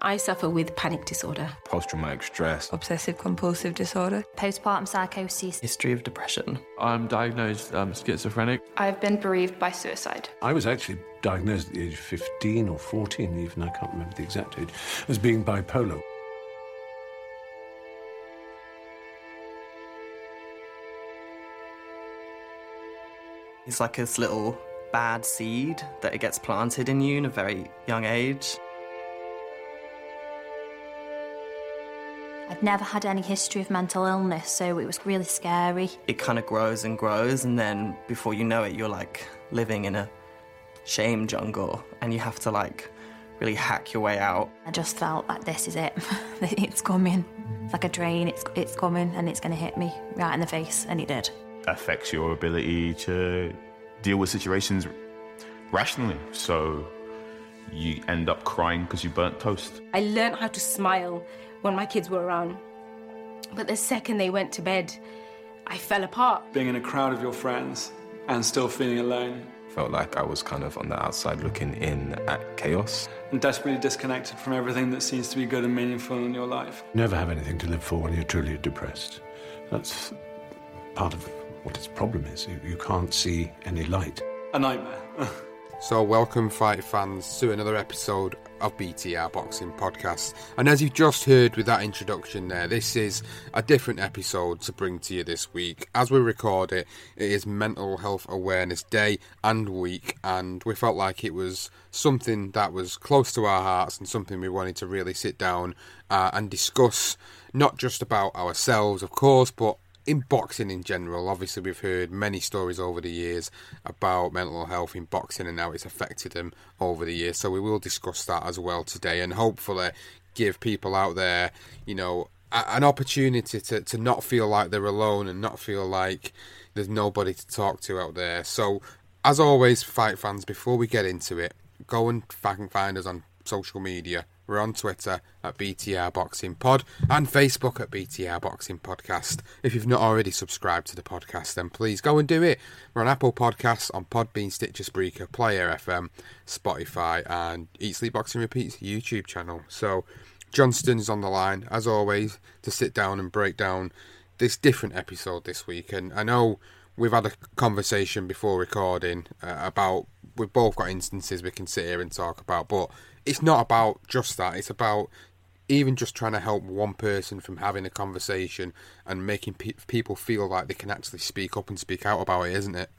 I suffer with panic disorder, post traumatic stress, obsessive compulsive disorder, postpartum psychosis, history of depression. I'm diagnosed um, schizophrenic. I've been bereaved by suicide. I was actually diagnosed at the age of 15 or 14, even, I can't remember the exact age, as being bipolar. It's like this little bad seed that it gets planted in you in a very young age. I'd never had any history of mental illness, so it was really scary. It kind of grows and grows, and then before you know it, you're like living in a shame jungle, and you have to like really hack your way out. I just felt like this is it. it's coming. It's like a drain. It's it's coming, and it's going to hit me right in the face, and it did. Affects your ability to deal with situations rationally. So you end up crying because you burnt toast. I learned how to smile when my kids were around. But the second they went to bed, I fell apart. Being in a crowd of your friends and still feeling alone. Felt like I was kind of on the outside looking in at chaos. And desperately disconnected from everything that seems to be good and meaningful in your life. Never have anything to live for when you're truly depressed. That's part of what its problem is. You, you can't see any light. A nightmare. so, welcome, fight fans, to another episode of BTR Boxing Podcast. And as you've just heard with that introduction there, this is a different episode to bring to you this week. As we record it, it is Mental Health Awareness Day and week, and we felt like it was something that was close to our hearts and something we wanted to really sit down uh, and discuss, not just about ourselves, of course, but in boxing in general, obviously we've heard many stories over the years about mental health in boxing and how it's affected them over the years. So we will discuss that as well today, and hopefully give people out there, you know, a- an opportunity to to not feel like they're alone and not feel like there's nobody to talk to out there. So, as always, fight fans, before we get into it, go and find us on social media we're on Twitter at BTR Boxing Pod and Facebook at BTR Boxing Podcast. If you've not already subscribed to the podcast, then please go and do it. We're on Apple Podcasts, on Podbean, Stitcher, Spreaker, Player FM, Spotify, and Eat Sleep Boxing Repeats YouTube channel. So, Johnston's on the line, as always, to sit down and break down this different episode this week. And I know we've had a conversation before recording uh, about we've both got instances we can sit here and talk about, but it's not about just that. It's about even just trying to help one person from having a conversation and making pe- people feel like they can actually speak up and speak out about it, isn't it?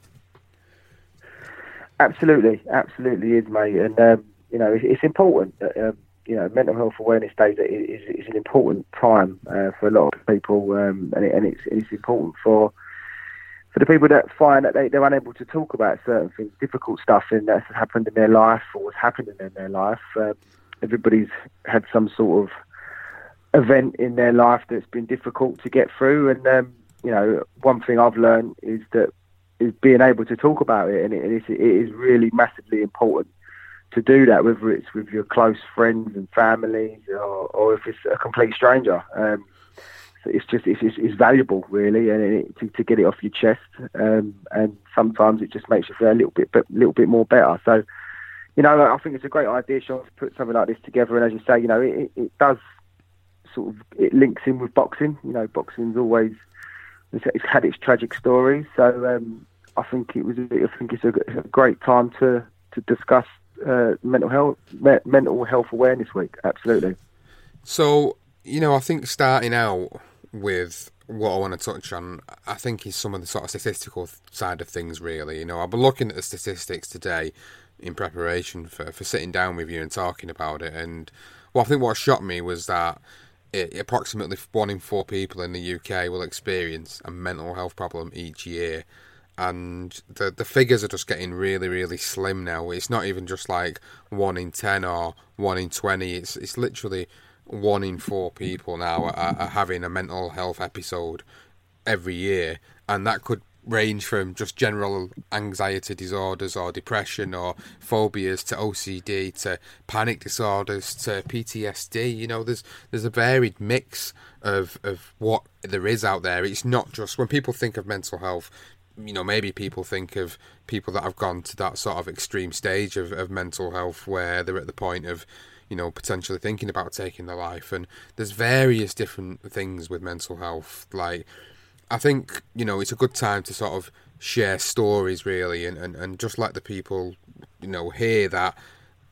Absolutely, absolutely is, mate. And um, you know, it's, important that um, you know Mental Health Awareness Day is, is an important time uh, for a lot of people, um, and, it, and it's it's important for for the people that find that they, they're unable to talk about certain things, difficult stuff and that's happened in their life or what's happening in their life. Um, everybody's had some sort of event in their life that's been difficult to get through, and um, you know, one thing I've learned is that is being able to talk about it, and it, it is really massively important to do that, whether it's with your close friends and families or, or if it's a complete stranger. Um, it's just it's, it's, it's valuable really, and it, to, to get it off your chest. Um, and sometimes it just makes you feel a little bit, a little bit more better. So, you know, I think it's a great idea, Sean, to put something like this together. And as you say, you know, it, it does sort of it links in with boxing. You know, boxing's always it's had its tragic stories. So um, I think it was I think it's a, a great time to to discuss uh, mental health me- mental health awareness week. Absolutely. So you know, I think starting out with what I want to touch on, I think is some of the sort of statistical side of things. Really, you know, I've been looking at the statistics today in preparation for for sitting down with you and talking about it, and well, I think what shocked me was that it, approximately one in four people in the UK will experience a mental health problem each year. And the the figures are just getting really, really slim now. It's not even just like one in ten or one in twenty. It's it's literally one in four people now are, are having a mental health episode every year, and that could range from just general anxiety disorders or depression or phobias to OCD to panic disorders to PTSD. You know, there's there's a varied mix of of what there is out there. It's not just when people think of mental health. You know, maybe people think of people that have gone to that sort of extreme stage of, of mental health where they're at the point of you know, potentially thinking about taking their life. And there's various different things with mental health. Like, I think, you know, it's a good time to sort of share stories, really, and, and, and just let the people, you know, hear that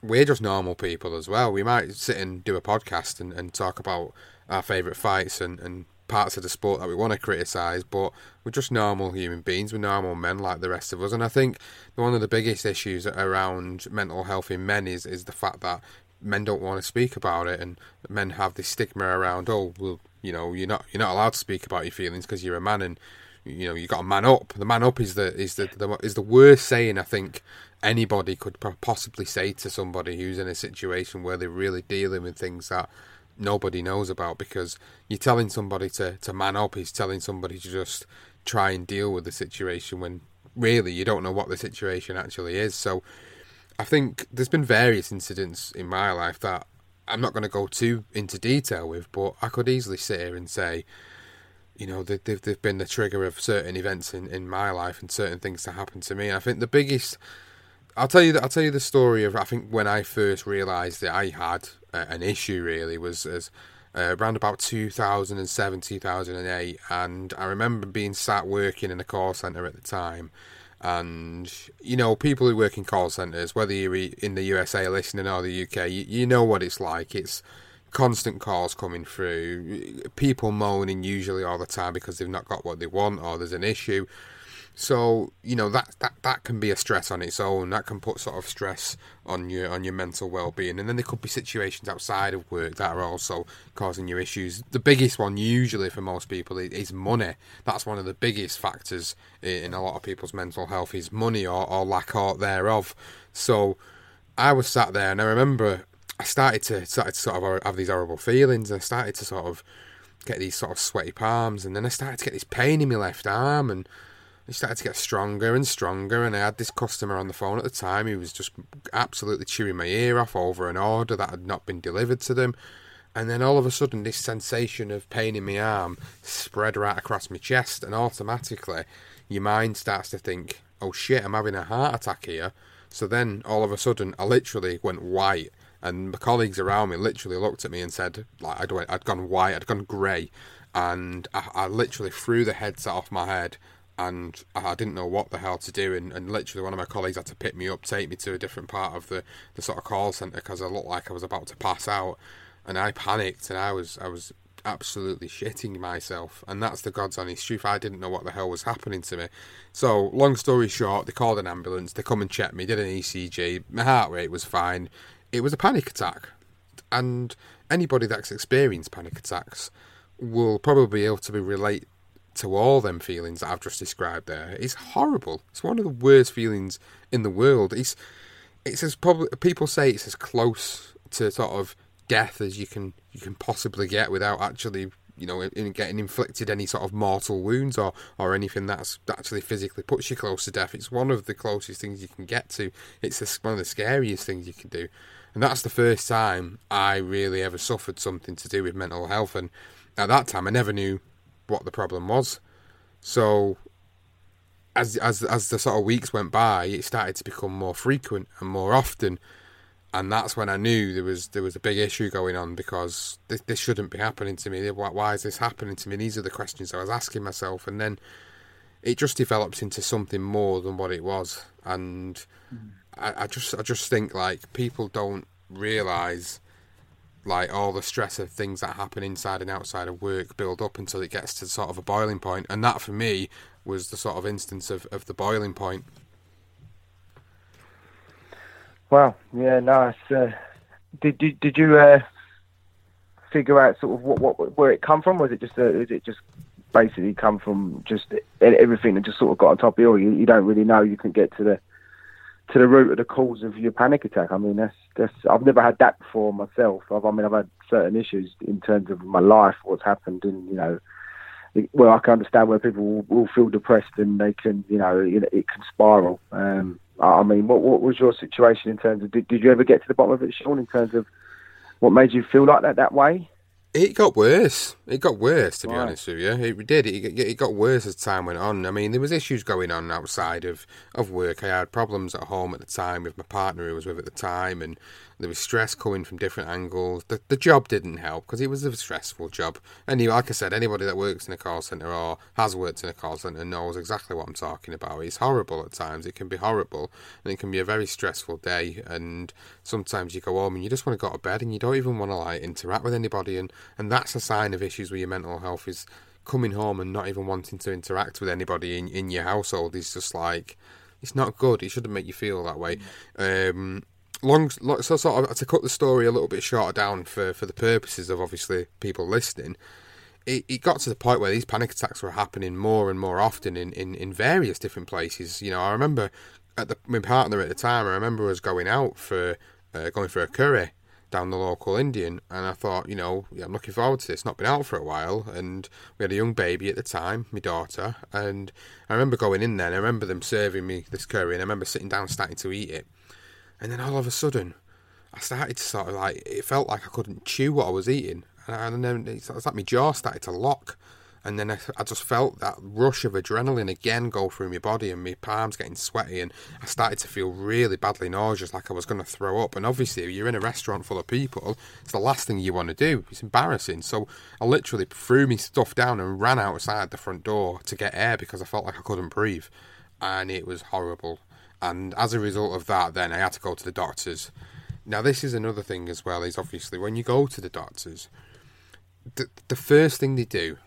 we're just normal people as well. We might sit and do a podcast and, and talk about our favourite fights and, and parts of the sport that we want to criticise, but we're just normal human beings. We're normal men like the rest of us. And I think one of the biggest issues around mental health in men is, is the fact that men don't want to speak about it, and men have this stigma around. Oh, well, you know, you're not you're not allowed to speak about your feelings because you're a man, and you know you got a man up. The man up is the is the, the is the worst saying I think anybody could possibly say to somebody who's in a situation where they're really dealing with things that nobody knows about because you're telling somebody to, to man up is telling somebody to just try and deal with the situation when really you don't know what the situation actually is so I think there's been various incidents in my life that I'm not going to go too into detail with, but I could easily sit here and say, you know, they've, they've been the trigger of certain events in, in my life and certain things that happened to me. And I think the biggest, I'll tell you that I'll tell you the story of I think when I first realised that I had an issue really was as uh, around about 2007 2008 and I remember being sat working in a call centre at the time and you know people who work in call centers whether you're in the usa listening or the uk you, you, know what it's like. It's constant calls coming through. People moaning usually all the time because they've not got what they want or there's an issue so you know that that that can be a stress on its own. That can put sort of stress on your on your mental well being, and then there could be situations outside of work that are also causing you issues. The biggest one usually for most people is money. That's one of the biggest factors in a lot of people's mental health is money or, or lack of thereof. So I was sat there, and I remember I started to started to sort of have these horrible feelings. I started to sort of get these sort of sweaty palms, and then I started to get this pain in my left arm, and it started to get stronger and stronger. And I had this customer on the phone at the time who was just absolutely chewing my ear off over an order that had not been delivered to them. And then all of a sudden, this sensation of pain in my arm spread right across my chest, and automatically, your mind starts to think, "Oh shit, I'm having a heart attack here." So then, all of a sudden, I literally went white, and my colleagues around me literally looked at me and said, "Like I'd, I'd gone white, I'd gone grey," and I, I literally threw the headset off my head and I didn't know what the hell to do. And, and literally, one of my colleagues had to pick me up, take me to a different part of the, the sort of call centre because I looked like I was about to pass out. And I panicked, and I was I was absolutely shitting myself. And that's the God's honest truth. I didn't know what the hell was happening to me. So, long story short, they called an ambulance. They come and checked me, did an ECG. My heart rate was fine. It was a panic attack. And anybody that's experienced panic attacks will probably be able to relate to all them feelings that I've just described there. It's horrible. It's one of the worst feelings in the world. It's it's as probably people say it's as close to sort of death as you can you can possibly get without actually you know in getting inflicted any sort of mortal wounds or or anything that's actually physically puts you close to death. It's one of the closest things you can get to. It's one of the scariest things you can do, and that's the first time I really ever suffered something to do with mental health and at that time, I never knew what the problem was. So, as as as the sort of weeks went by, it started to become more frequent and more often, and that's when I knew there was there was a big issue going on because this, this shouldn't be happening to me. Why, why is this happening to me? These are the questions I was asking myself, and then it just developed into something more than what it was. And mm. I, I just I just think like people don't realize like all the stress of things that happen inside and outside of work build up until it gets to sort of a boiling point and that for me was the sort of instance of, of the boiling point well, yeah, nice. Uh, did, did did you uh, figure out sort of what, what where it come from? Was it just uh, is it just basically come from just everything that just sort of got on top of you? You, you don't really know. You can get to the to the root of the cause of your panic attack. I mean, that's that's I've never had that before myself. I've, I mean, I've had certain issues in terms of my life, what's happened, and you know, well, I can understand where people will, will feel depressed and they can, you know, it, it can spiral. Um, I mean, what what was your situation in terms of did, did you ever get to the bottom of it, Sean? In terms of what made you feel like that that way? It got worse. It got worse, to be honest with you. It did. It, it got worse as time went on. I mean, there was issues going on outside of, of work. I had problems at home at the time with my partner who was with at the time, and there was stress coming from different angles. The, the job didn't help because it was a stressful job. And like I said, anybody that works in a call centre or has worked in a call centre knows exactly what I'm talking about. It's horrible at times. It can be horrible and it can be a very stressful day. And sometimes you go home and you just want to go to bed and you don't even want to like interact with anybody. And, and that's a sign of issues with your mental health is coming home and not even wanting to interact with anybody in, in your household is just like it's not good. It shouldn't make you feel that way. Um, long, so sort of to cut the story a little bit shorter down for for the purposes of obviously people listening. It, it got to the point where these panic attacks were happening more and more often in, in, in various different places. You know, I remember at the my partner at the time. I remember us going out for uh, going for a curry down the local Indian, and I thought, you know, yeah, I'm looking forward to this. Not been out for a while, and we had a young baby at the time, my daughter, and I remember going in there. and I remember them serving me this curry, and I remember sitting down, starting to eat it, and then all of a sudden, I started to sort of like, it felt like I couldn't chew what I was eating. And then it was like my jaw started to lock. And then I, I just felt that rush of adrenaline again go through my body and my palms getting sweaty. And I started to feel really badly nauseous, like I was going to throw up. And obviously, you're in a restaurant full of people, it's the last thing you want to do. It's embarrassing. So I literally threw my stuff down and ran outside the front door to get air because I felt like I couldn't breathe. And it was horrible and as a result of that, then I had to go to the doctors. Now, this is another thing as well. Is obviously when you go to the doctors, the the first thing they do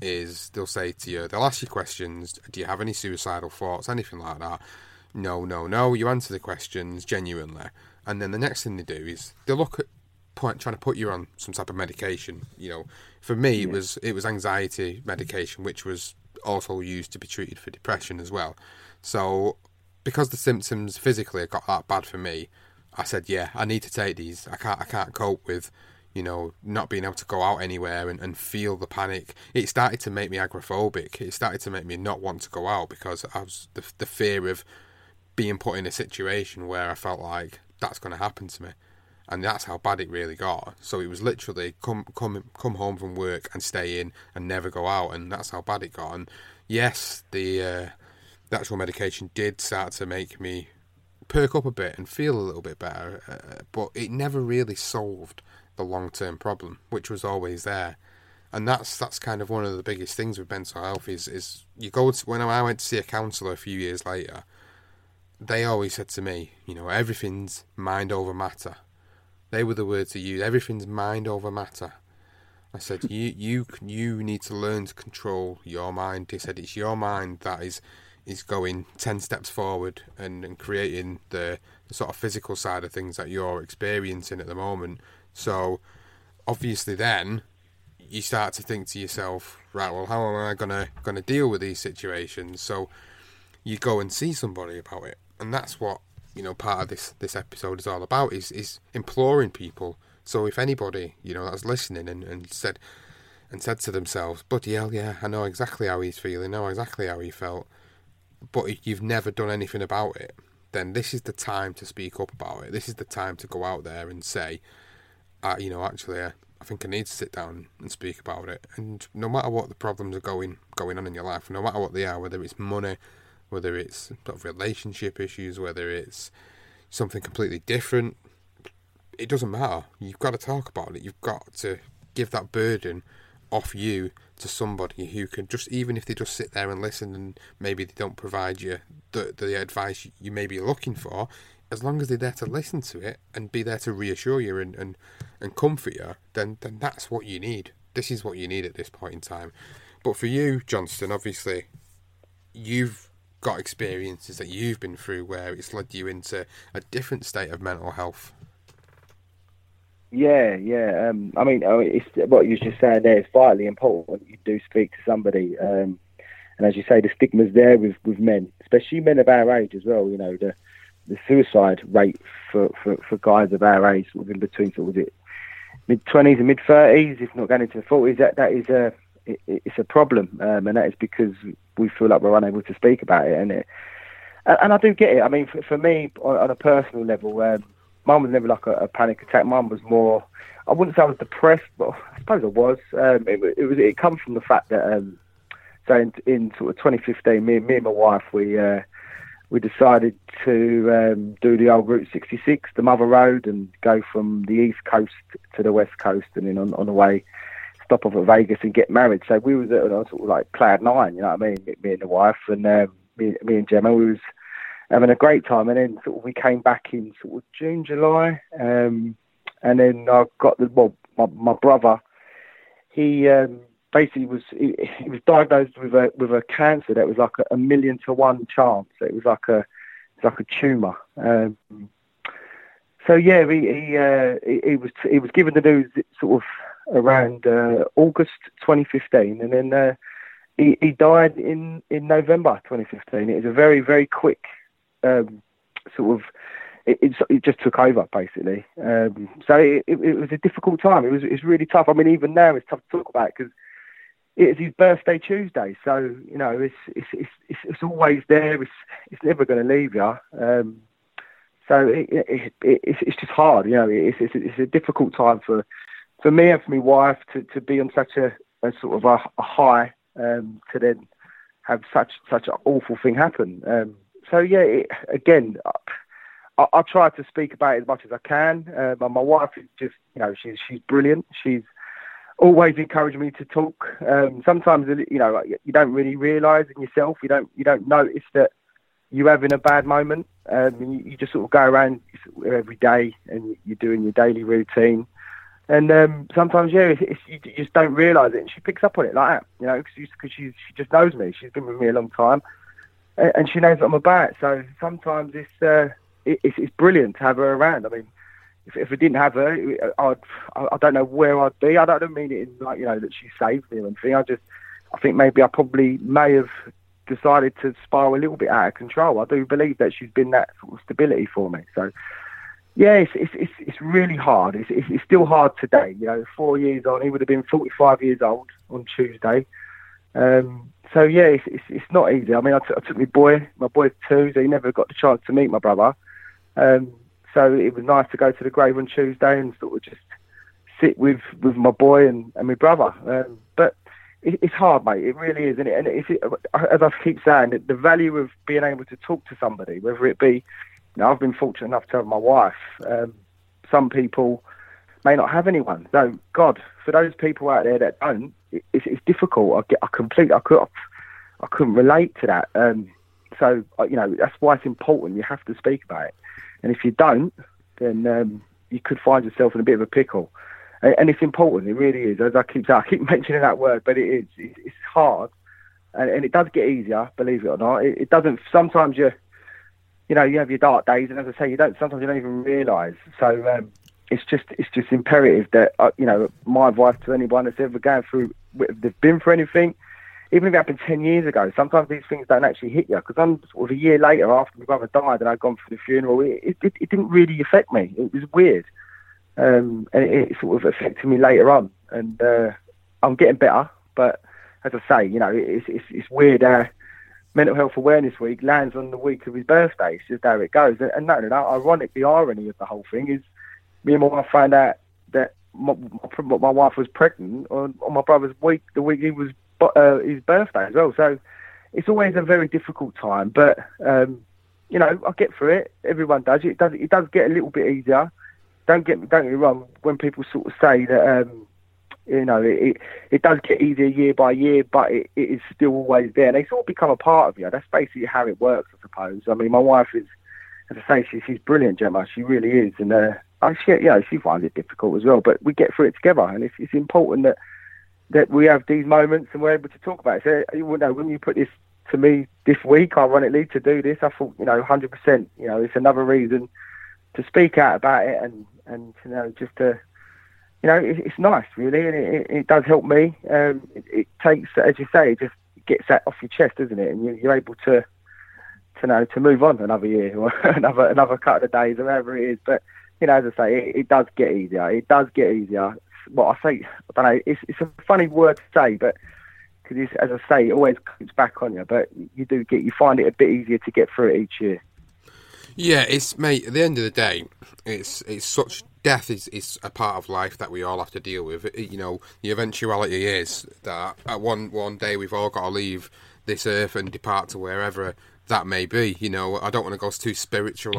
is they'll say to you, they'll ask you questions. Do you have any suicidal thoughts? Anything like that? No, no, no. You answer the questions genuinely, and then the next thing they do is they look at point, trying to put you on some type of medication. You know, for me, it was it was anxiety medication, which was also used to be treated for depression as well. So because the symptoms physically got that bad for me, I said, yeah, I need to take these. I can't, I can't cope with, you know, not being able to go out anywhere and, and feel the panic. It started to make me agoraphobic. It started to make me not want to go out because I was the, the fear of being put in a situation where I felt like that's going to happen to me. And that's how bad it really got. So it was literally come come come home from work and stay in and never go out, and that's how bad it got. And yes, the uh, the actual medication did start to make me perk up a bit and feel a little bit better, uh, but it never really solved the long term problem, which was always there. And that's that's kind of one of the biggest things with mental health is is you go to when I went to see a counsellor a few years later, they always said to me, you know, everything's mind over matter. They were the words to use. Everything's mind over matter. I said, you you you need to learn to control your mind. He said, it's your mind that is is going 10 steps forward and, and creating the, the, sort of physical side of things that you're experiencing at the moment. So, obviously, then you start to think to yourself, right, well, how am I gonna gonna deal with these situations? So, you go and see somebody about it, and that's what you know part of this this episode is all about is is imploring people. So, if anybody you know that's listening and, and said and said to themselves, "Bloody hell, yeah, I know exactly how he's feeling, I know exactly how he felt." but if you've never done anything about it, then this is the time to speak up about it. This is the time to go out there and say, you know, actually, uh, I think I need to sit down and speak about it. And no matter what the problems are going going on in your life, no matter what they are, whether it's money, whether it's sort of relationship issues, whether it's something completely different, it doesn't matter. You've got to talk about it. You've got to give that burden off you to somebody who can just even if they just sit there and listen and maybe they don't provide you the the advice you may be looking for as long as they're there to listen to it and be there to reassure you and, and, and comfort you, then then that's what you need. This is what you need at this point in time. But for you, Johnston, obviously, you've got experiences that you've been through where it's led you into a different state of mental health. Yeah, yeah. Um, I mean, it's what you were just saying there is vitally important. You do speak to somebody, um, and as you say, the stigma's there with, with men, especially men of our age as well. You know, the the suicide rate for, for, for guys of our age, sort of in between sort of was it, mid twenties and mid thirties, if not going into the forties, that that is a it, it's a problem, um, and that is because we feel like we're unable to speak about it, and it, and, I do get it. I mean, for, for me, on, on, a personal level, um, mine was never like a, a, panic attack. Mine was more. I wouldn't say I was depressed, but I suppose I was. Um, it, it, was. It comes from the fact that, um, so in, in, sort of 2015, me, me and my wife, we. Uh, we decided to um, do the old Route 66, the Mother Road, and go from the east coast to the west coast, and then on, on the way stop off at Vegas and get married. So we was sort of like cloud nine, you know what I mean? Me, me and the wife and um, me, me and Gemma, we was having a great time. And then sort of we came back in sort of June, July, um, and then I got the well, my, my brother. He um, basically was he, he, was diagnosed with a with a cancer that was like a, a million to one chance. It was like a it's like a tumor. Um, so yeah, he he, uh, he, he was he was given the news sort of around uh, August 2015, and then uh, he he died in in November 2015. It was a very very quick um, sort of. It, it, it, just took over basically. Um, so it, it, it, was a difficult time. It was it's really tough. I mean, even now it's tough to talk about because it's his birthday Tuesday, so you know it's it's it's it's, always there. It's it's never going to leave you. Um, so it, it, it, it's it's just hard, you know. It's it's it's a difficult time for for me and for my wife to, to be on such a, a sort of a, a high um, to then have such such an awful thing happen. Um, so yeah, it, again, I, I try to speak about it as much as I can. Uh, but my wife is just, you know, she's she's brilliant. She's always encourage me to talk. Um, sometimes you know you don't really realise in yourself. You don't you don't notice that you're having a bad moment. Um, you, you, just sort of go around every day and you're doing your daily routine. And um, sometimes, yeah, it's, it's, you, just don't realise it. And she picks up on it like that, you know, because she, she just knows me. She's been with me a long time, and, and she knows what I'm about. So sometimes it's, uh, it, it's it's brilliant to have her around. I mean, if, if I didn't have her, I'd, I don't know where I'd be. I don't mean it in like, you know, that she saved me or anything. I just, I think maybe I probably may have decided to spiral a little bit out of control. I do believe that she's been that sort of stability for me. So, yeah, it's it's it's, it's really hard. It's, it's, it's still hard today. You know, four years on, he would have been 45 years old on Tuesday. Um, so yeah, it's, it's, it's not easy. I mean, I, t- I took my boy, my boy's two, so he never got the chance to meet my brother. Um, so it was nice to go to the grave on Tuesday and sort of just sit with, with my boy and, and my brother. Um, but it, it's hard, mate. It really is, isn't it? And if it, as I keep saying, the value of being able to talk to somebody, whether it be, you know, I've been fortunate enough to have my wife. Um, some people may not have anyone. So, God, for those people out there that don't, it, it's, it's difficult. I get, I complete, I could, I couldn't relate to that. Um, so, you know, that's why it's important. You have to speak about it. And if you don't, then um, you could find yourself in a bit of a pickle. And, and, it's important. It really is. As I keep saying, I keep mentioning that word, but it is. It's, hard, and, and, it does get easier. Believe it or not, it, it, doesn't. Sometimes you, you know, you have your dark days, and as I say, you don't. Sometimes you don't even realise. So um, it's just it's just imperative that uh, you know my advice to anyone that's ever going through, they've been through anything even if it happened 10 years ago, sometimes these things don't actually hit you. Because I'm sort of a year later after my brother died and I'd gone for the funeral, it, it, it didn't really affect me. It was weird. Um, and it, it, sort of affected me later on. And uh, I'm getting better. But as I say, you know, it's, it's, it's weird how Mental Health Awareness Week lands on the week of his birthday. It's just how it goes. And, and no, no, no, ironic, the irony of the whole thing is me and my wife found out that my, my, my wife was pregnant on, on my brother's week, the week he was uh, his birthday as well. So it's always a very difficult time, but um, you know, I get through it. Everyone does. It does. It does get a little bit easier. Don't get don't get me wrong. When people sort of say that, um, you know, it, it does get easier year by year, but it, it is still always there. And they sort of become a part of you. That's basically how it works, I suppose. I mean, my wife is, as I say, she, she's brilliant, Gemma. She really is, and uh, I, she, know, she finds it difficult as well. But we get through it together, and it's, it's important that that we have these moments and we're able to talk about it. So, you know, when you put this to me this week, ironically, to do this. I thought, you know, 100%, you know, it's another reason to speak out about it and, and you know, just to, you know, it, it's nice, really, and it, it, does help me. Um, it, it, takes, as you say, it just gets that off your chest, doesn't it? And you, you're able to, to know, to move on another year or another another couple of days or whatever it is. But, you know, as I say, it, it does get easier. It does get easier. Well, I say, I don't know, it's, it's a funny word to say, but because as I say, it always comes back on you. But you do get you find it a bit easier to get through it each year. Yeah, it's mate. At the end of the day, it's it's such death is, is a part of life that we all have to deal with. It, you know, the eventuality is that at one one day we've all got to leave this earth and depart to wherever that may be. You know, I don't want to go too spiritual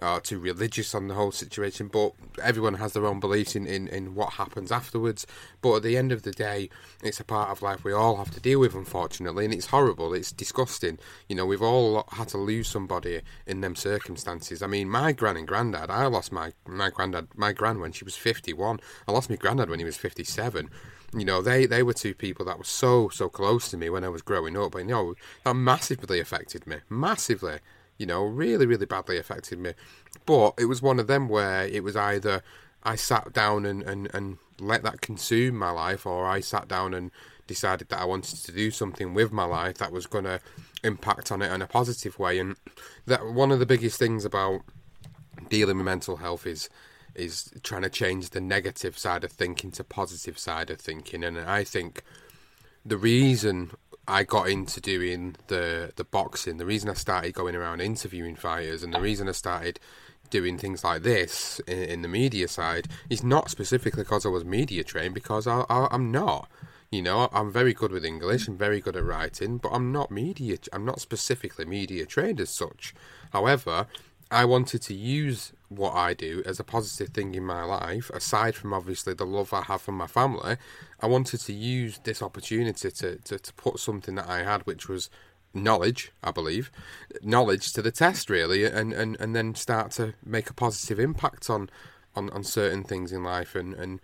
or, too religious on the whole situation, but everyone has their own beliefs in, in, in what happens afterwards. But at the end of the day, it's a part of life we all have to deal with, unfortunately, and it's horrible. It's disgusting. You know, we've all had to lose somebody in them circumstances. I mean, my gran and granddad, I lost my, my granddad, my gran when she was 51. I lost my granddad when he was 57 you know, they, they were two people that were so, so close to me when I was growing up. And, you know, that massively affected me. Massively. You know, really, really badly affected me. But it was one of them where it was either I sat down and, and, and let that consume my life, or I sat down and decided that I wanted to do something with my life that was going to impact on it in a positive way. And that one of the biggest things about dealing with mental health is is trying to change the negative side of thinking to positive side of thinking. And I think the reason I got into doing the the boxing, the reason I started going around interviewing fighters, and the reason I started doing things like this in, in the media side is not specifically because I was media trained, because I, I, I'm not. You know, I'm very good with English and very good at writing, but I'm not media. I'm not specifically media trained as such. However, I wanted to use what I do as a positive thing in my life, aside from obviously the love I have for my family. I wanted to use this opportunity to, to, to put something that I had, which was knowledge, I believe, knowledge to the test really, and, and, and then start to make a positive impact on, on, on certain things in life and, and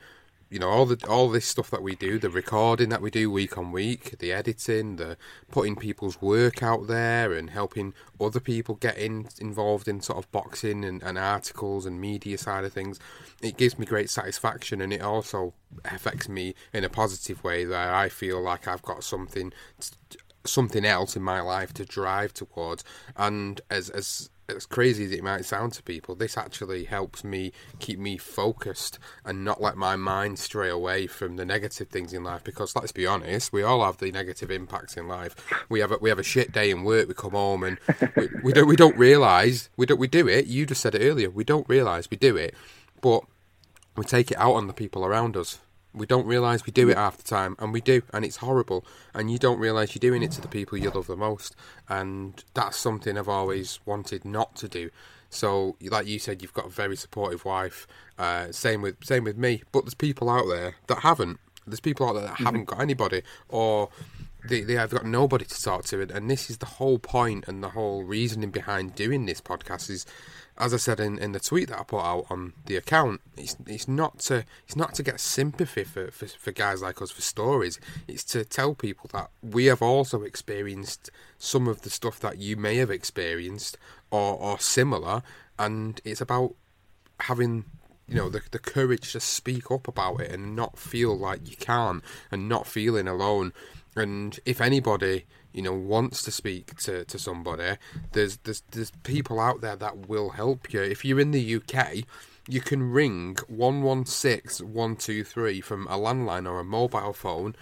you know all the all this stuff that we do, the recording that we do week on week, the editing, the putting people's work out there, and helping other people get in, involved in sort of boxing and, and articles and media side of things. It gives me great satisfaction, and it also affects me in a positive way that I feel like I've got something. something else in my life to drive towards and as as as crazy as it might sound to people, this actually helps me keep me focused and not let my mind stray away from the negative things in life. Because let's be honest, we all have the negative impacts in life. We have a, we have a shit day in work. We come home and we, we don't we don't realize we don't we do it. You just said it earlier. We don't realize we do it, but we take it out on the people around us. We don't realise we do it half the time, and we do, and it's horrible. And you don't realise you're doing it to the people you love the most, and that's something I've always wanted not to do. So, like you said, you've got a very supportive wife. Uh, same with same with me. But there's people out there that haven't. There's people out there that mm-hmm. haven't got anybody, or they they have got nobody to talk to. And this is the whole point and the whole reasoning behind doing this podcast is as I said in, in the tweet that I put out on the account, it's it's not to it's not to get sympathy for, for, for guys like us for stories. It's to tell people that we have also experienced some of the stuff that you may have experienced or or similar, and it's about having you know the the courage to speak up about it and not feel like you can and not feeling alone. And if anybody you know wants to speak to, to somebody, there's there's there's people out there that will help you. If you're in the UK, you can ring one one six one two three from a landline or a mobile phone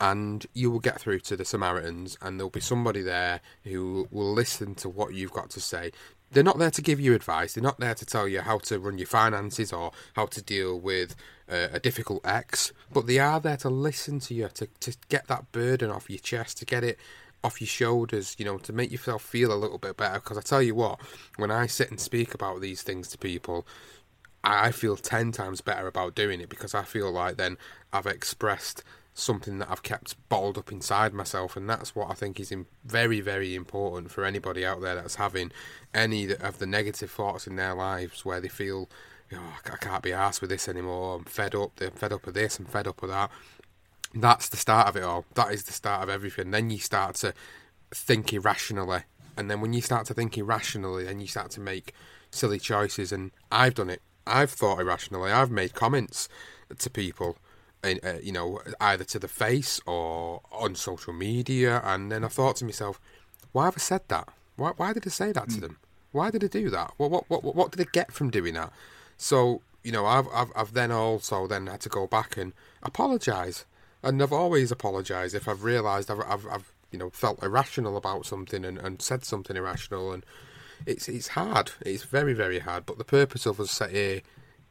and you will get through to the Samaritans, and there'll be somebody there who will listen to what you've got to say. They're not there to give you advice. They're not there to tell you how to run your finances or how to deal with uh, a difficult ex. But they are there to listen to you, to, to get that burden off your chest, to get it off your shoulders, you know, to make yourself feel a little bit better. Because I tell you what, when I sit and speak about these things to people, I feel 10 times better about doing it because I feel like then I've expressed something that I've kept bottled up inside myself, and that's what I think is very, very important for anybody out there that's having any of the negative thoughts in their lives where they feel, oh, I can't be asked with this anymore. I'm fed up. I'm fed up of this. I'm fed up with that. That's the start of it all. That is the start of everything. Then you start to think irrationally, and then when you start to think irrationally, then you start to make silly choices. And I've done it. I've thought irrationally. I've made comments to people in, uh, you know, either to the face or on social media. And then I thought to myself, why have I said that? Why, why did I say that mm. to hmm. them? Why did I do that? What, what, what, what did I get from doing that? So, you know, I've, I've, I've then also then had to go back and apologise. And I've always apologised if I've realised I've, I've, I've, you know, felt irrational about something and, and said something irrational. And it's, it's hard. It's very, very hard. But the purpose of us here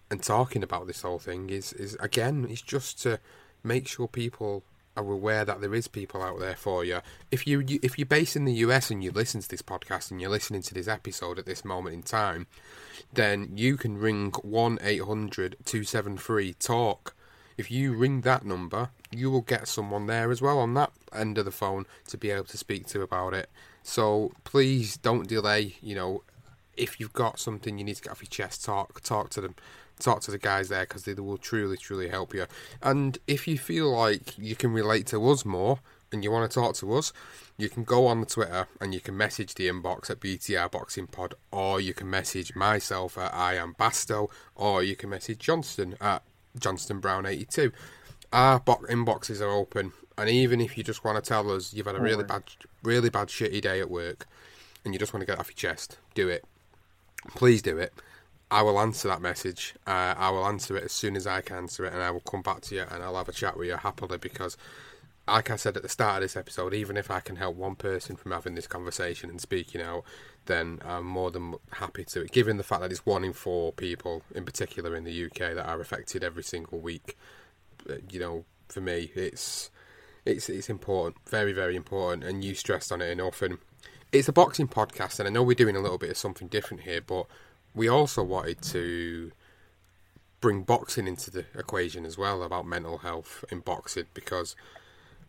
and talking about this whole thing is is again it's just to make sure people are aware that there is people out there for you. If you, you if you're based in the US and you listen to this podcast and you're listening to this episode at this moment in time, then you can ring 1-800-273-TALK. If you ring that number, you will get someone there as well on that end of the phone to be able to speak to about it. So please don't delay, you know, if you've got something you need to get off your chest, talk talk to them talk to the guys there because they will truly, truly help you. And if you feel like you can relate to us more and you want to talk to us, you can go on the Twitter and you can message the inbox at BTR Boxing Pod, or you can message myself at I am Basto, or you can message Johnston at Johnston Brown 82. Our bo- inboxes are open, and even if you just want to tell us you've had a really bad, really bad, shitty day at work, and you just want to get off your chest, do it. Please do it I will answer that message. Uh, I will answer it as soon as I can answer it, and I will come back to you and I'll have a chat with you happily because, like I said at the start of this episode, even if I can help one person from having this conversation and speaking out, then I'm more than happy to. Given the fact that it's one in four people, in particular in the UK, that are affected every single week, uh, you know, for me, it's it's it's important, very very important, and you stressed on it enough. And it's a boxing podcast, and I know we're doing a little bit of something different here, but we also wanted to bring boxing into the equation as well about mental health in boxing because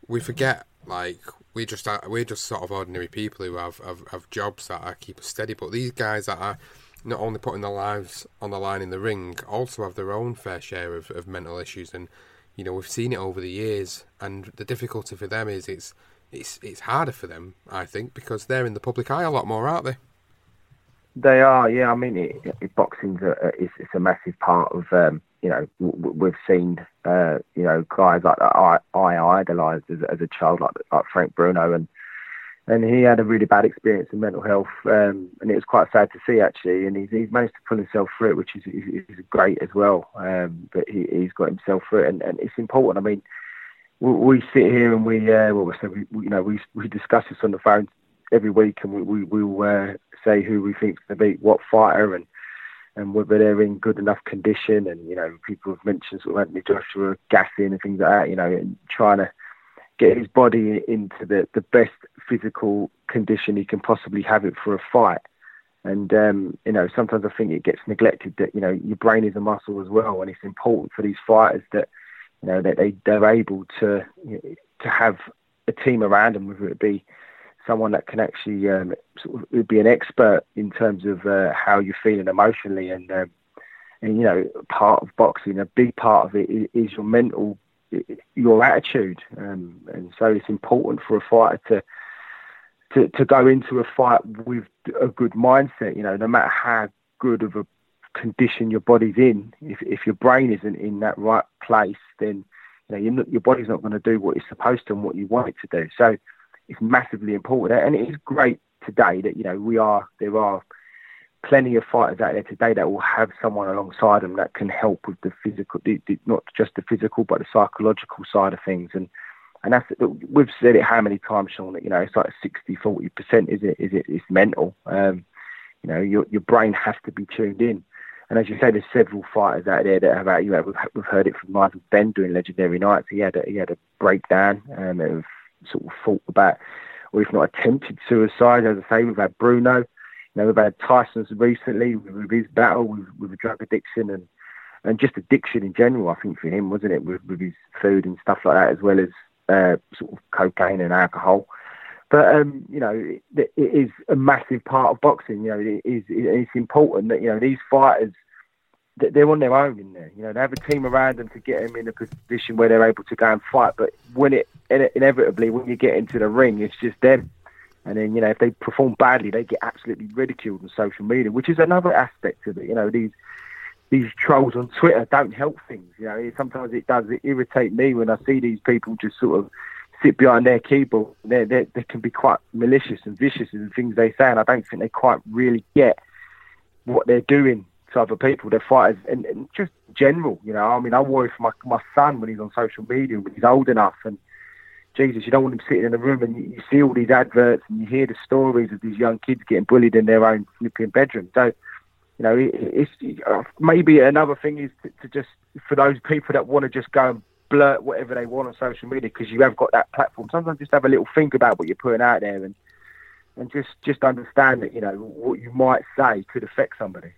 we forget like we just are, we're just sort of ordinary people who have, have, have jobs that are keep us steady but these guys that are not only putting their lives on the line in the ring also have their own fair share of, of mental issues and you know we've seen it over the years and the difficulty for them is it's it's it's harder for them I think because they're in the public eye a lot more aren't they they are, yeah. I mean, it, it, boxing's a, it's, it's a massive part of, um, you know, w- we've seen, uh, you know, guys like that I, I idolised as, as a child, like, like Frank Bruno, and and he had a really bad experience in mental health, um, and it was quite sad to see actually. And he's, he's managed to pull himself through it, which is, is, is great as well. Um, but he, he's got himself through it, and, and it's important. I mean, we, we sit here and we, uh, well, we, we, you know, we we discuss this on the phone every week, and we we will uh, say who we think's going to beat what fighter, and and whether they're in good enough condition. And you know, people have mentioned sort of Anthony Joshua gassing and things like that. You know, and trying to get his body into the the best physical condition he can possibly have it for a fight. And um, you know, sometimes I think it gets neglected that you know your brain is a muscle as well, and it's important for these fighters that you know that they they're able to you know, to have a team around them, whether it be someone that can actually um, sort of be an expert in terms of uh, how you're feeling emotionally and um, and you know part of boxing a big part of it is, your mental your attitude. Um, and so it's important for a fighter to to to go into a fight with a good mindset you know no matter how good of a condition your body's in. If if your brain isn't in that right place then you know not, your body's not going to do what it's supposed to and what you want it to do. So is massively important. And it is great today that you know we are there are plenty of fighters out there today that will have someone alongside them that can help with the physical, not just the physical but the psychological side of things. And and that's we've said it how many times, Sean. That you know it's like 60, 40 percent. Is it? Is it? It's mental. Um, you know, your your brain has to be tuned in. And as you say, there's several fighters out there that have, you know, we've, we've heard it from Michael Benn during Legendary Nights. He had a, he had a breakdown um, of sort of thought about, or if not attempted suicide. As I say, we've had Bruno. You know, we've had Tyson's recently with his battle with, with drug addiction and and just addiction in general. I think for him, wasn't it, with, with his food and stuff like that, as well as uh, sort of cocaine and alcohol. But um, you know, it, it is a massive part of boxing. You know, it is it's important that you know these fighters they're on their own in there. You know, they have a team around them to get them in a position where they're able to go and fight. But when it inevitably when you get into the ring, it's just them. And then you know, if they perform badly, they get absolutely ridiculed on social media, which is another aspect of it. You know, these these trolls on Twitter don't help things. You know, sometimes it does it irritate me when I see these people just sort of sit behind their keyboard. They they they can be quite malicious and vicious in the things they say, and I don't think they quite really get what they're doing to other people. They're fighters, and, and just general. You know, I mean, I worry for my my son when he's on social media when he's old enough, and Jesus, you don't want him sitting in a room and you, you see all these adverts and you hear the stories of these young kids getting bullied in their own flipping bedroom. So, you know, it, it's uh, maybe another thing is to, to just for those people that want to just go and blurt whatever they want on social media because you have got that platform. Sometimes just have a little think about what you're putting out there and and just just understand that you know what you might say could affect somebody.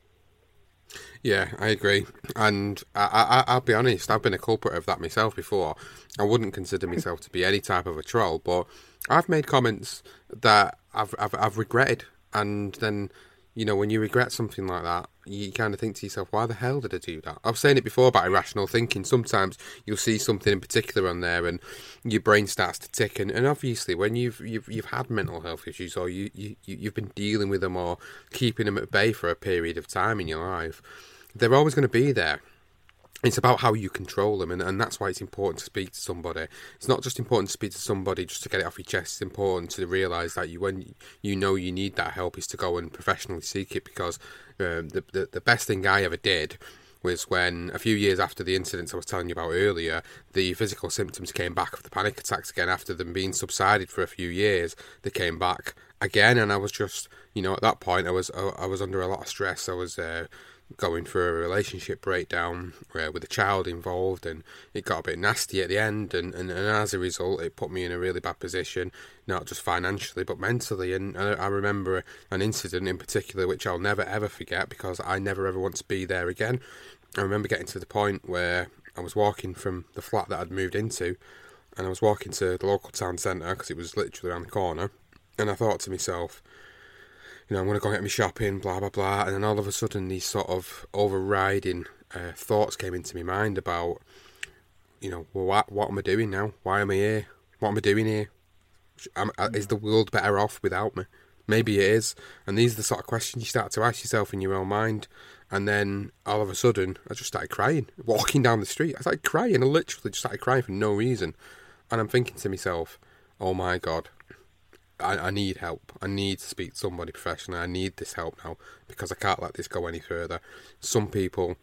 Yeah, I agree, and I, I, will be honest. I've been a culprit of that myself before. I wouldn't consider myself to be any type of a troll, but I've made comments that I've I've, I've regretted, and then you know, when you regret something like that, you kind of think to yourself, why the hell did I do that? I've said it before about irrational thinking. Sometimes you'll see something in particular on there and your brain starts to tick. And, and obviously, when you've, you've you've had mental health issues or you, you, you've been dealing with them or keeping them at bay for a period of time in your life, they're always going to be there it's about how you control them, and, and that's why it's important to speak to somebody. It's not just important to speak to somebody just to get it off your chest. It's important to realise that you, when you know you need that help, is to go and professionally seek it. Because um, the, the the best thing I ever did was when a few years after the incidents I was telling you about earlier, the physical symptoms came back of the panic attacks again. After them being subsided for a few years, they came back again, and I was just, you know, at that point I was I, I was under a lot of stress. I was. Uh, going through a relationship breakdown uh, with a child involved, and it got a bit nasty at the end. And, and, and, as a result, it put me in a really bad position, not just financially but mentally. And I remember an incident in particular which I'll never ever forget because I never ever want to be there again. I remember getting to the point where I was walking from the flat that I'd moved into, and I was walking to the local town centre because it was literally around the corner, and I thought to myself you know, I'm going to go get my shopping, blah, blah, blah. And then all of a sudden, these sort of overriding uh, thoughts came into my mind about, you know, well, what, what am I doing now? Why am I here? What am I doing here? Am, uh, is the world better off without me? Maybe it is. And these are the sort of questions you start to ask yourself in your own mind. And then all of a sudden, I just started crying. Walking down the street, I started crying. I literally just started crying for no reason. And I'm thinking to myself, oh my God, I, I need help. I need to speak to somebody professionally. I need this help now because I can't let this go any further. Some people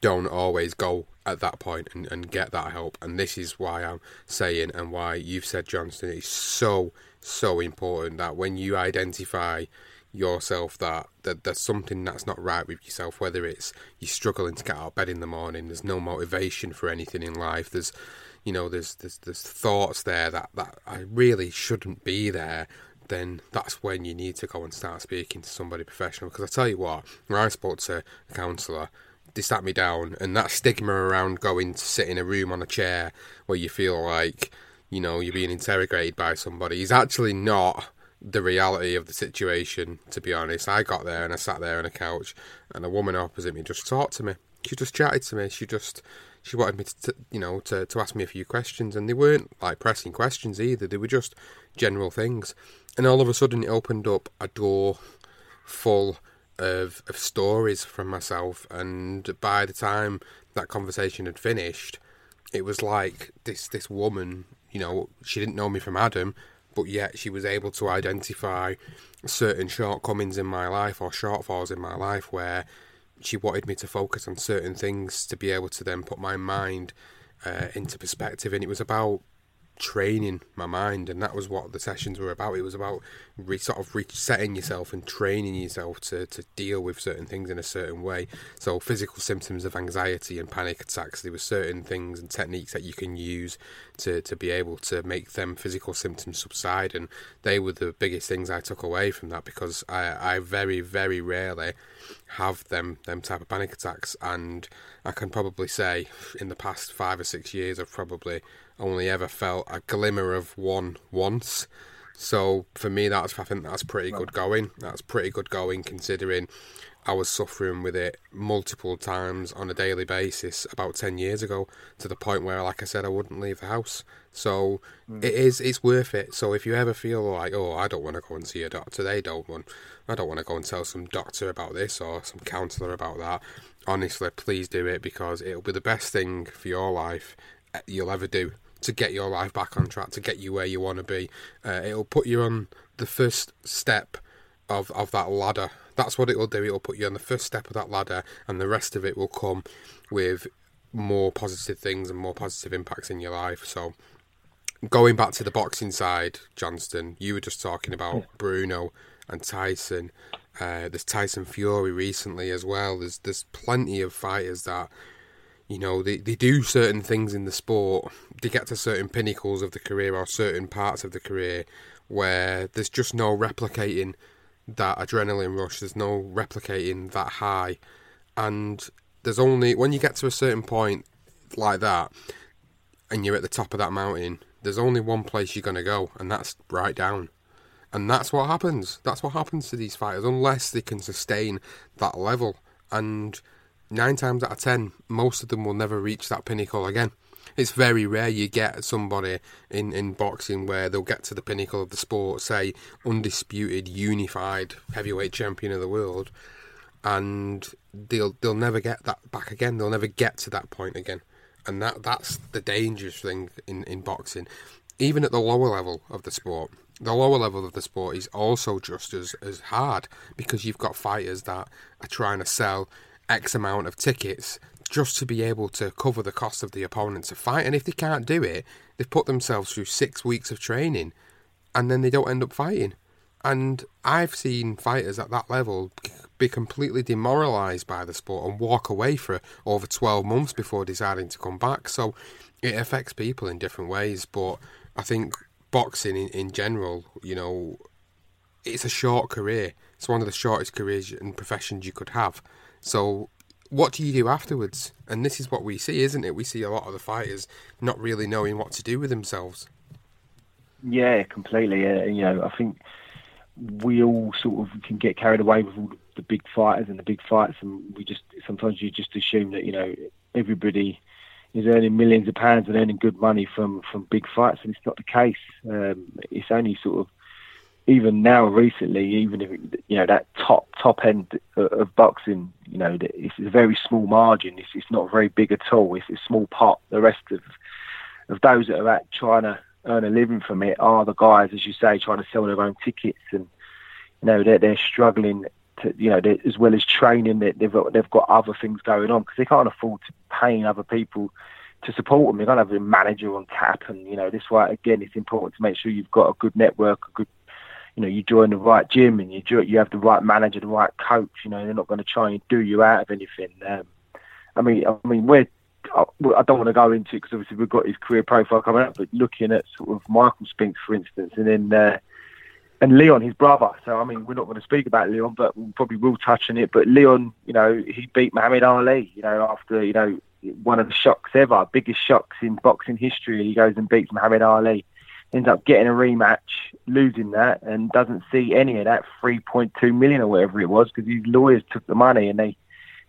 don't always go at that point and, and get that help. And this is why I'm saying and why you've said, Johnston, it's so, so important that when you identify yourself that, that there's something that's not right with yourself, whether it's you're struggling to get out of bed in the morning, there's no motivation for anything in life, there's you know, there's there's there's thoughts there that that I really shouldn't be there, then that's when you need to go and start speaking to somebody professional. Because I tell you what, when I spoke to a counsellor, they sat me down, and that stigma around going to sit in a room on a chair where you feel like you know you're being interrogated by somebody is actually not the reality of the situation. To be honest, I got there and I sat there on a couch, and a woman opposite me just talked to me. She just chatted to me. She just she wanted me to, you know, to, to ask me a few questions, and they weren't like pressing questions either. They were just general things, and all of a sudden it opened up a door full of of stories from myself. And by the time that conversation had finished, it was like this this woman, you know, she didn't know me from Adam, but yet she was able to identify certain shortcomings in my life or shortfalls in my life where she wanted me to focus on certain things to be able to then put my mind uh, into perspective. And it was about training my mind, and that was what the sessions were about. It was about re, sort of resetting yourself and training yourself to, to deal with certain things in a certain way. So, physical symptoms of anxiety and panic attacks, there were certain things and techniques that you can use to, to be able to make them physical symptoms subside, and they were the biggest things I took away from that because I, I very, very rarely have them them type of panic attacks, and I can probably say in the past five or six years I've probably only ever felt a glimmer of one once. So for me, that's I think that's pretty good going. That's pretty good going considering I was suffering with it multiple times on a daily basis about ten years ago to the point where, like I said, I wouldn't leave the house. So mm. it is it's worth it. So if you ever feel like, oh, I don't want to go and see a doctor, they don't want. I don't want to go and tell some doctor about this or some counsellor about that. Honestly, please do it because it'll be the best thing for your life eh, you'll ever do to get your life back on track, to get you where you want to be. Uh, it'll put you on the first step of, of that ladder. That's what it will do. It will put you on the first step of that ladder, and the rest of it will come with more positive things and more positive impacts in your life. So, going back to the boxing side, Johnston, you were just talking about Bruno and Tyson. Uh, there's Tyson Fury recently as well. There's there's plenty of fighters that you know they, they do certain things in the sport. They get to certain pinnacles of the career or certain parts of the career where there's just no replicating that adrenaline rush. There's no replicating that high. And there's only when you get to a certain point like that and you're at the top of that mountain there's only one place you're going to go and that's right down. And that's what happens. That's what happens to these fighters unless they can sustain that level. And nine times out of ten, most of them will never reach that pinnacle again. It's very rare you get somebody in, in boxing where they'll get to the pinnacle of the sport, say undisputed, unified heavyweight champion of the world, and they'll they'll never get that back again. They'll never get to that point again, and that that's the dangerous thing in, in boxing. Even at the lower level of the sport, the lower level of the sport is also just as, as hard because you've got fighters that are trying to sell X amount of tickets just to be able to cover the cost of the opponent to fight. And if they can't do it, they've put themselves through six weeks of training and then they don't end up fighting. And I've seen fighters at that level be completely demoralised by the sport and walk away for over 12 months before deciding to come back. So it affects people in different ways. But I think boxing in, in general, you know, it's a short career. It's one of the shortest careers and professions you could have. So what do you do afterwards? And this is what we see, isn't it? We see a lot of the fighters not really knowing what to do with themselves. Yeah, completely. Yeah, you know, I think we all sort of can get carried away with all the big fighters and the big fights, and we just sometimes you just assume that you know everybody is earning millions of pounds and earning good money from from big fights, and it's not the case. Um, it's only sort of even now recently, even if you know that top top end of boxing, you know, it's a very small margin. It's, it's not very big at all. It's a small pot. The rest of of those that are at trying to earn a living from it are the guys, as you say, trying to sell their own tickets, and you know they're they're struggling to, you know, as well as training, they've got, they've got other things going on because they can't afford to pay other people to support them. They can't have a manager on tap, and you know, this why again, it's important to make sure you've got a good network, a good you know, you join the right gym and you you have the right manager, the right coach. You know, they're not going to try and do you out of anything. Um, I mean, I mean, we're I don't want to go into it because obviously we've got his career profile coming up, but looking at sort of Michael Spinks, for instance, and then uh, and Leon, his brother. So I mean, we're not going to speak about Leon, but we probably will touch on it. But Leon, you know, he beat Muhammad Ali. You know, after you know one of the shocks ever, biggest shocks in boxing history. He goes and beats Muhammad Ali ends up getting a rematch, losing that, and doesn't see any of that 3.2 million or whatever it was because his lawyers took the money and they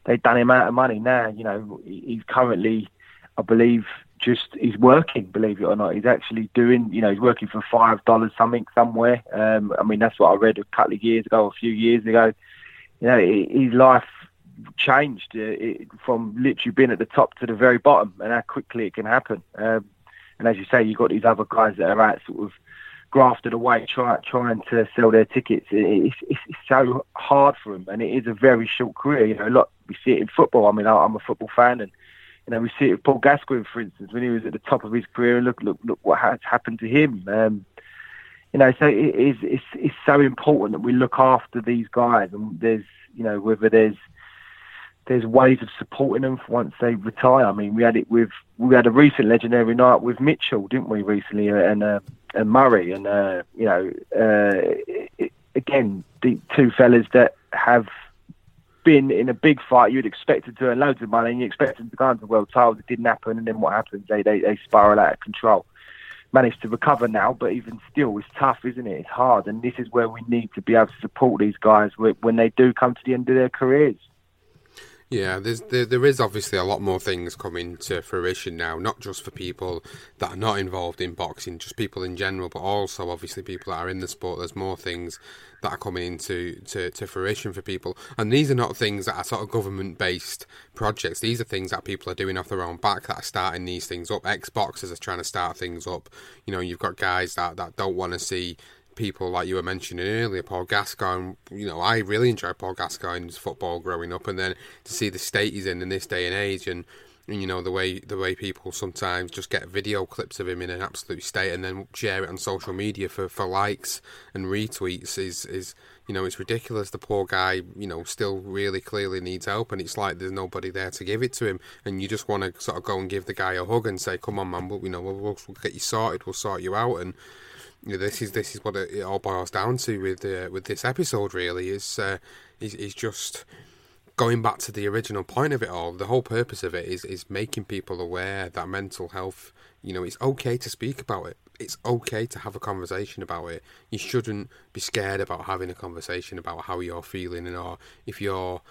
they done him out of money. Now you know he's currently, I believe, just he's working. Believe it or not, he's actually doing. You know, he's working for five dollars something somewhere. Um, I mean, that's what I read a couple of years ago, a few years ago. You know, his life changed uh, it, from literally being at the top to the very bottom, and how quickly it can happen. Um, and as you say, you've got these other guys that are out sort of grafted away, try, trying to sell their tickets. It's, it's, it's, so hard for them, and it is a very short career. You know, a lot we see it in football. I mean, I'm a football fan, and you know, we see it with Paul Gascoigne, for instance, when he was at the top of his career, and look, look, look what has happened to him. Um, you know, so it is, it's, it's so important that we look after these guys, and there's, you know, whether there's there's ways of supporting them once they retire. I mean, we had it with we had a recent legendary night with Mitchell, didn't we, recently, and uh, and Murray, and uh, you know, uh, it, again, the two fellas that have been in a big fight, you'd expect to earn loads of money, and you expected to go into world titles. It didn't happen, and then what happens? They they, they spiral out of control. Managed to recover now, but even still, it's tough, isn't it? It's hard, and this is where we need to be able to support these guys when they do come to the end of their careers. Yeah, there's there, there is obviously a lot more things coming to fruition now, not just for people that are not involved in boxing, just people in general, but also obviously people that are in the sport. There's more things that are coming into to, to fruition for people, and these are not things that are sort of government based projects. These are things that people are doing off their own back that are starting these things up. Xboxers are trying to start things up. You know, you've got guys that that don't want to see people like you were mentioning earlier, Paul Gascoigne. You know, I really enjoyed Paul Gascoigne's football growing up, and then to see the state he's in in this day and age, and, and you know the way the way people sometimes just get video clips of him in an absolute state and then share it on social media for, for likes and retweets is is you know it's ridiculous. The poor guy, you know, still really clearly needs help, and it's like there's nobody there to give it to him, and you just want to sort of go and give the guy a hug and say, "Come on, man, we'll, you know, we'll, we'll get you sorted, we'll sort you out," and this is this is what it, all boils down to with uh, with this episode. Really, is uh, is is just going back to the original point of it all. The whole purpose of it is is making people aware that mental health. You know, it's okay to speak about it. It's okay to have a conversation about it. You shouldn't be scared about having a conversation about how you're feeling, and or if you're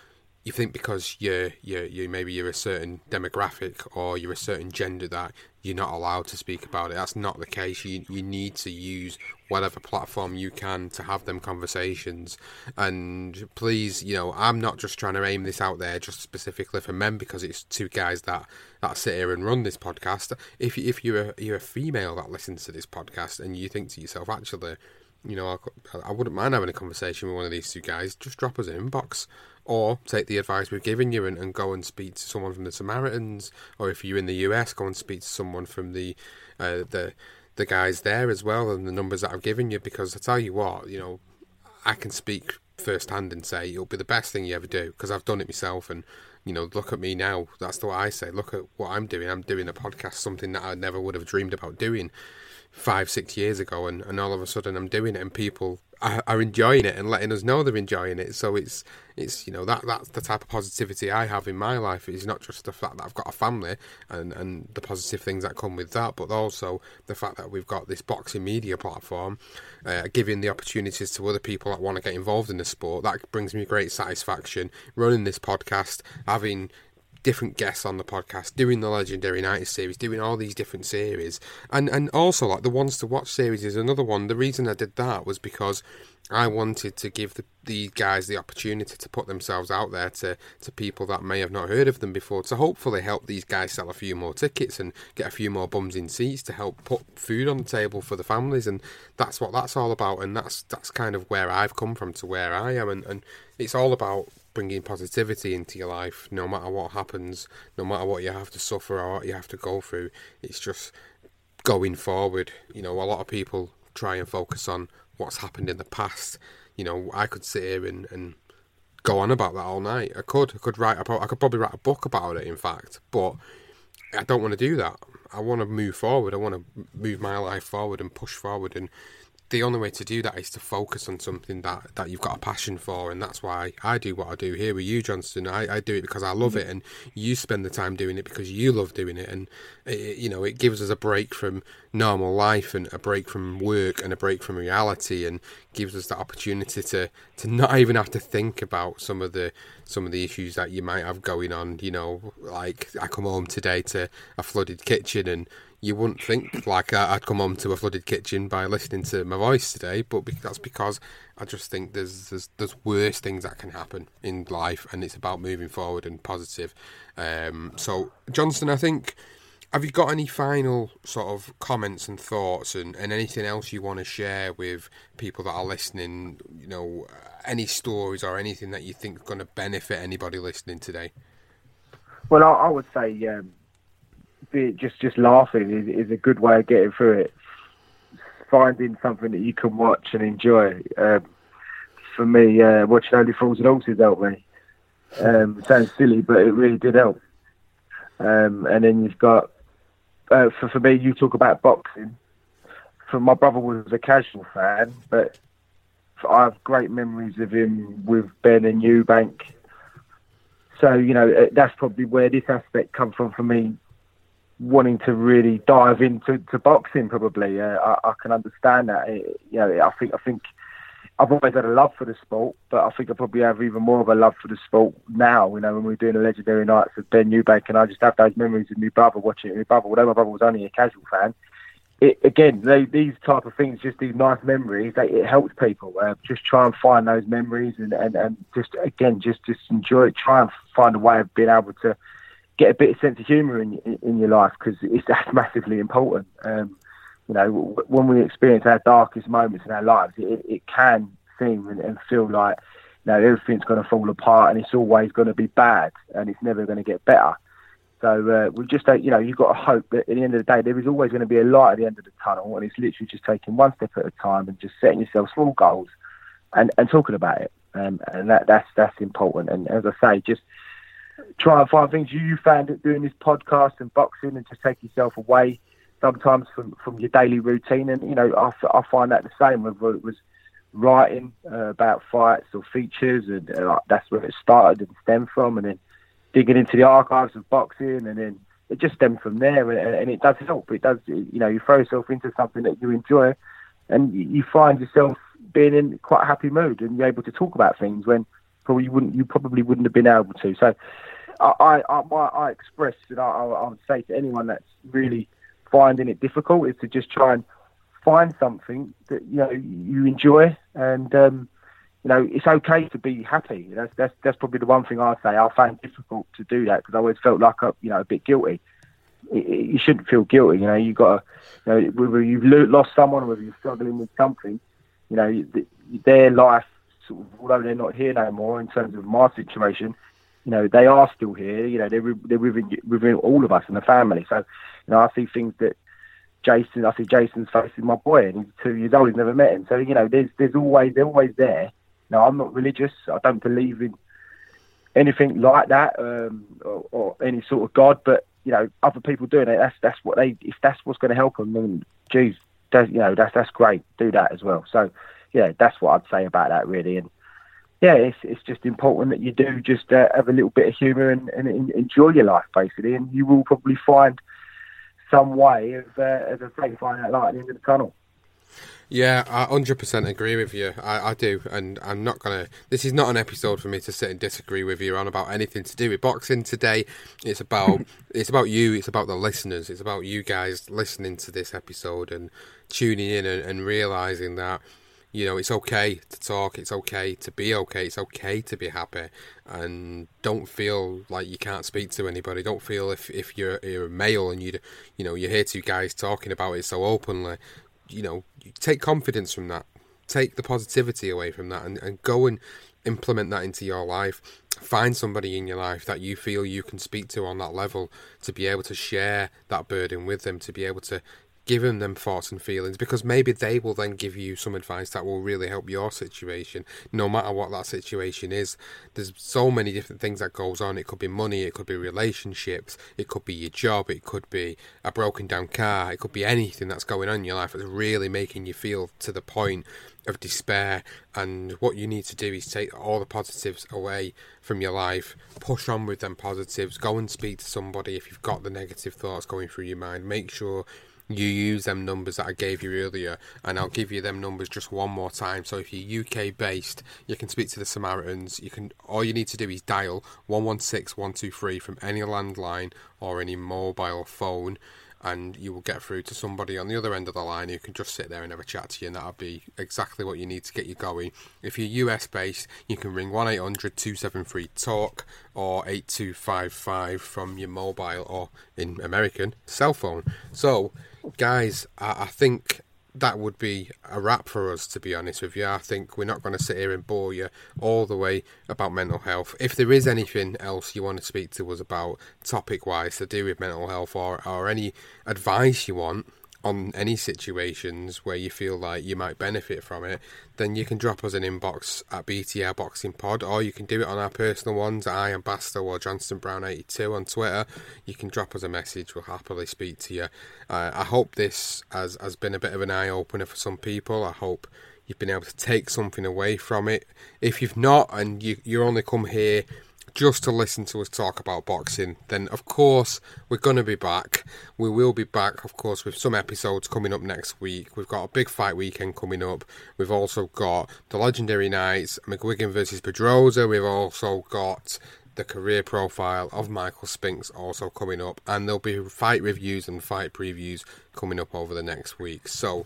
you think because you're you you maybe you're a certain demographic or you're a certain gender that you're not allowed to speak about it. That's not the case. You you need to use whatever platform you can to have them conversations. And please, you know, I'm not just trying to aim this out there just specifically for men because it's two guys that that sit here and run this podcast. If if you're a, you're a female that listens to this podcast and you think to yourself, actually, you know, I, I wouldn't mind having a conversation with one of these two guys. Just drop us an inbox or take the advice we've given you and, and go and speak to someone from the Samaritans, or if you're in the US, go and speak to someone from the uh, the the guys there as well, and the numbers that I've given you. Because I tell you what, you know, I can speak firsthand and say it'll be the best thing you ever do because I've done it myself, and you know, look at me now. That's the way I say. Look at what I'm doing. I'm doing a podcast, something that I never would have dreamed about doing five, six years ago, and, and all of a sudden I'm doing it, and people are, are enjoying it and letting us know they're enjoying it. So it's it's you know that that's the type of positivity I have in my life. It's not just the fact that I've got a family and and the positive things that come with that, but also the fact that we've got this boxing media platform, uh, giving the opportunities to other people that want to get involved in the sport. That brings me great satisfaction. Running this podcast, having different guests on the podcast, doing the Legendary Night series, doing all these different series, and and also like the ones to watch series is another one. The reason I did that was because I wanted to give the, these guys the opportunity to put themselves out there to, to people that may have not heard of them before to hopefully help these guys sell a few more tickets and get a few more bums in seats to help put food on the table for the families. And that's what that's all about. And that's that's kind of where I've come from to where I am. And, and it's all about bringing positivity into your life no matter what happens no matter what you have to suffer or what you have to go through it's just going forward you know a lot of people try and focus on what's happened in the past. You know, I could sit here and, and go on about that all night. I could. I could write. I could probably write a book about it. In fact, but I don't want to do that. I want to move forward. I want to move my life forward and push forward and the only way to do that is to focus on something that, that you've got a passion for, and that's why I do what I do here with you, Johnston. I, I do it because I love it, and you spend the time doing it because you love doing it, and it, you know it gives us a break from normal life and a break from work and a break from reality, and gives us the opportunity to to not even have to think about some of the some of the issues that you might have going on. You know, like I come home today to a flooded kitchen and you wouldn't think like I'd come home to a flooded kitchen by listening to my voice today, but that's because I just think there's there's, there's worse things that can happen in life, and it's about moving forward and positive. Um, so, Johnston, I think. Have you got any final sort of comments and thoughts and, and anything else you want to share with people that are listening? You know, any stories or anything that you think is going to benefit anybody listening today? Well, I, I would say um, be, just just laughing is, is a good way of getting through it. Finding something that you can watch and enjoy. Um, for me, uh, watching Only Fools and Horses helped me. Um, sounds silly, but it really did help. Um, and then you've got, uh, for, for me, you talk about boxing. For my brother was a casual fan, but I have great memories of him with Benn and Eubank. So you know uh, that's probably where this aspect comes from for me, wanting to really dive into to boxing. Probably, uh, I, I, can understand that. It, you know, I think I think I've always had a love for the sport, but I think I probably have even more of a love for the sport now. You know, when we're doing the legendary nights with Benn Eubank, and I just have those memories of my brother watching it. My brother, although my brother was only a casual fan, it, again, they, these type of things, just these nice memories, they, it helps people. Uh, just try and find those memories, and, and, and just again, just just enjoy it. Try and find a way of being able to get a bit of sense of humour in in, in your life because it's that's massively important. Um, you know, when we experience our darkest moments in our lives, it, it can seem and, and feel like you know everything's going to fall apart and it's always going to be bad and it's never going to get better. So uh, we just, you know, you've got to hope that at the end of the day there is always going to be a light at the end of the tunnel, and it's literally just taking one step at a time and just setting yourself small goals and, and talking about it. Um, and that that's that's important. And as I say, just try and find things you, you found it doing this podcast and boxing, and just take yourself away sometimes from from your daily routine. And you know, I, I find that the same. Whether it was writing uh, about fights or features, and uh, that's where it started and stemmed from, and then digging into the archives of boxing, and then it just stemmed from there. And, and it does help. It does, you know, you throw yourself into something that you enjoy, and you find yourself being in quite a happy mood, and you're able to talk about things when probably you wouldn't, you probably wouldn't have been able to. So, I, I, I, I express, and I, I would say to anyone that's really finding it difficult, is to just try and find something that you know you enjoy and um, you know, it's okay to be happy. That's that's that's probably the one thing I say. I it difficult to do that because I always felt like a, you know a bit guilty. You shouldn't feel guilty. You know, you got to, you know, whether you've lost someone, or whether you're struggling with something, you know, their life, although they're not here no more. In terms of my situation, you know, they are still here. You know, they're they're within within all of us in the family. So, you know, I see things that Jason, I see Jason's facing my boy, and he's two years old. He's never met him. So, you know, there's there's always they're always there now, I'm not religious. I don't believe in anything like that um, or, or, any sort of God. But you know, other people doing it. That's that's what they. If that's what's going to help them, then geez, you know, that's that's great. Do that as well. So, yeah, that's what I'd say about that really. And yeah, it's it's just important that you do just uh, have a little bit of humour and, and, enjoy your life basically, and you will probably find some way of, uh, as I say, finding that light at the end of the tunnel. Yeah, I 100% agree with you. I, I do, and I'm not going to. This is not an episode for me to sit and disagree with you on about anything to do with boxing today. It's about it's about you. It's about the listeners. It's about you guys listening to this episode and tuning in and, and realizing that you know it's okay to talk. It's okay to be okay. It's okay to be happy, and don't feel like you can't speak to anybody. Don't feel if if you're you're a male and you you know you hear two guys talking about it so openly you know, take confidence from that, take the positivity away from that, and, and go and implement that into your life. Find somebody in your life that you feel you can speak to on that level to be able to share that burden with them, to be able to giving them thoughts and feelings because maybe they will then give you some advice that will really help your situation no matter what that situation is. There's so many different things that goes on. It could be money it could be relationships it could be your job it could be a broken down car it could be anything that's going on in your life that's really making you feel to the point of despair. And what you need to do is take all the positives away from your life. Push on with them positives. Go and speak to somebody if you've got the negative thoughts going through your mind. Make sure you use them numbers that I gave you earlier, and I'll give you them numbers just one more time. So if you're UK based, you can speak to the Samaritans. You can all you need to do is dial one one six one two three from any landline or any mobile phone, and you will get through to somebody on the other end of the line who can just sit there and have a chat to you, and that'll be exactly what you need to get you going. If you're US based, you can ring 1 800 273 TALK or 8255 from your mobile or in American cell phone. So, guys, I, I think that would be a wrap for us, to be honest with you. I think we're not going to sit here and bore you all the way about mental health. If there is anything else you want to speak to us about, topic wise, to do with mental health, or, or any advice you want, on any situations where you feel like you might benefit from it, then you can drop us an inbox at BTR Boxing Pod, or you can do it on our personal ones. I am Basto or Johnston Brown eighty two on Twitter. You can drop us a message. We'll happily speak to you. Uh, I hope this has has been a bit of an eye opener for some people. I hope you've been able to take something away from it. If you've not, and you you only come here just to listen to us talk about boxing, then of course we're going to be back. We will be back, of course, with some episodes coming up next week. We've got a big fight weekend coming up. We've also got the legendary nights, McGuigan versus Pedroza. We've also got the career profile of Michael Spinks also coming up, and there'll be fight reviews and fight previews coming up over the next week. So,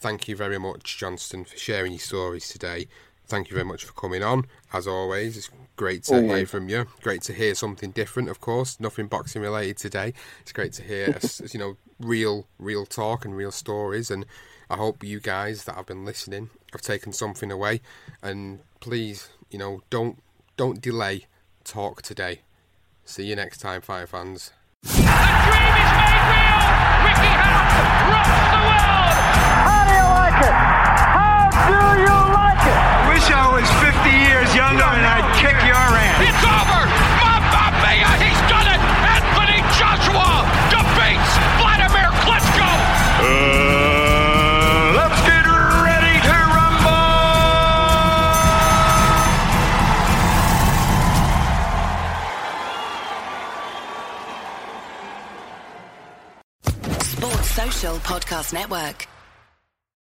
thank you very much, Johnston, for sharing your stories today. Thank you very much for coming on. As always, it's great to always. hear from you. Great to hear something different, of course. Nothing boxing related today. It's great to hear, you know, real, real talk and real stories. And I hope you guys that have been listening have taken something away. And please, you know, don't don't delay. Talk today. See you next time, Fire fans. The dream is made real. Ricky Hatton rocks the world. How do you like it? Years younger and I'd kick your ass. It's over! Mamma mia! He's done it! Anthony Joshua defeats Vladimir Klitschko! Uh, let's get ready to rumble! Sports Social Podcast Network.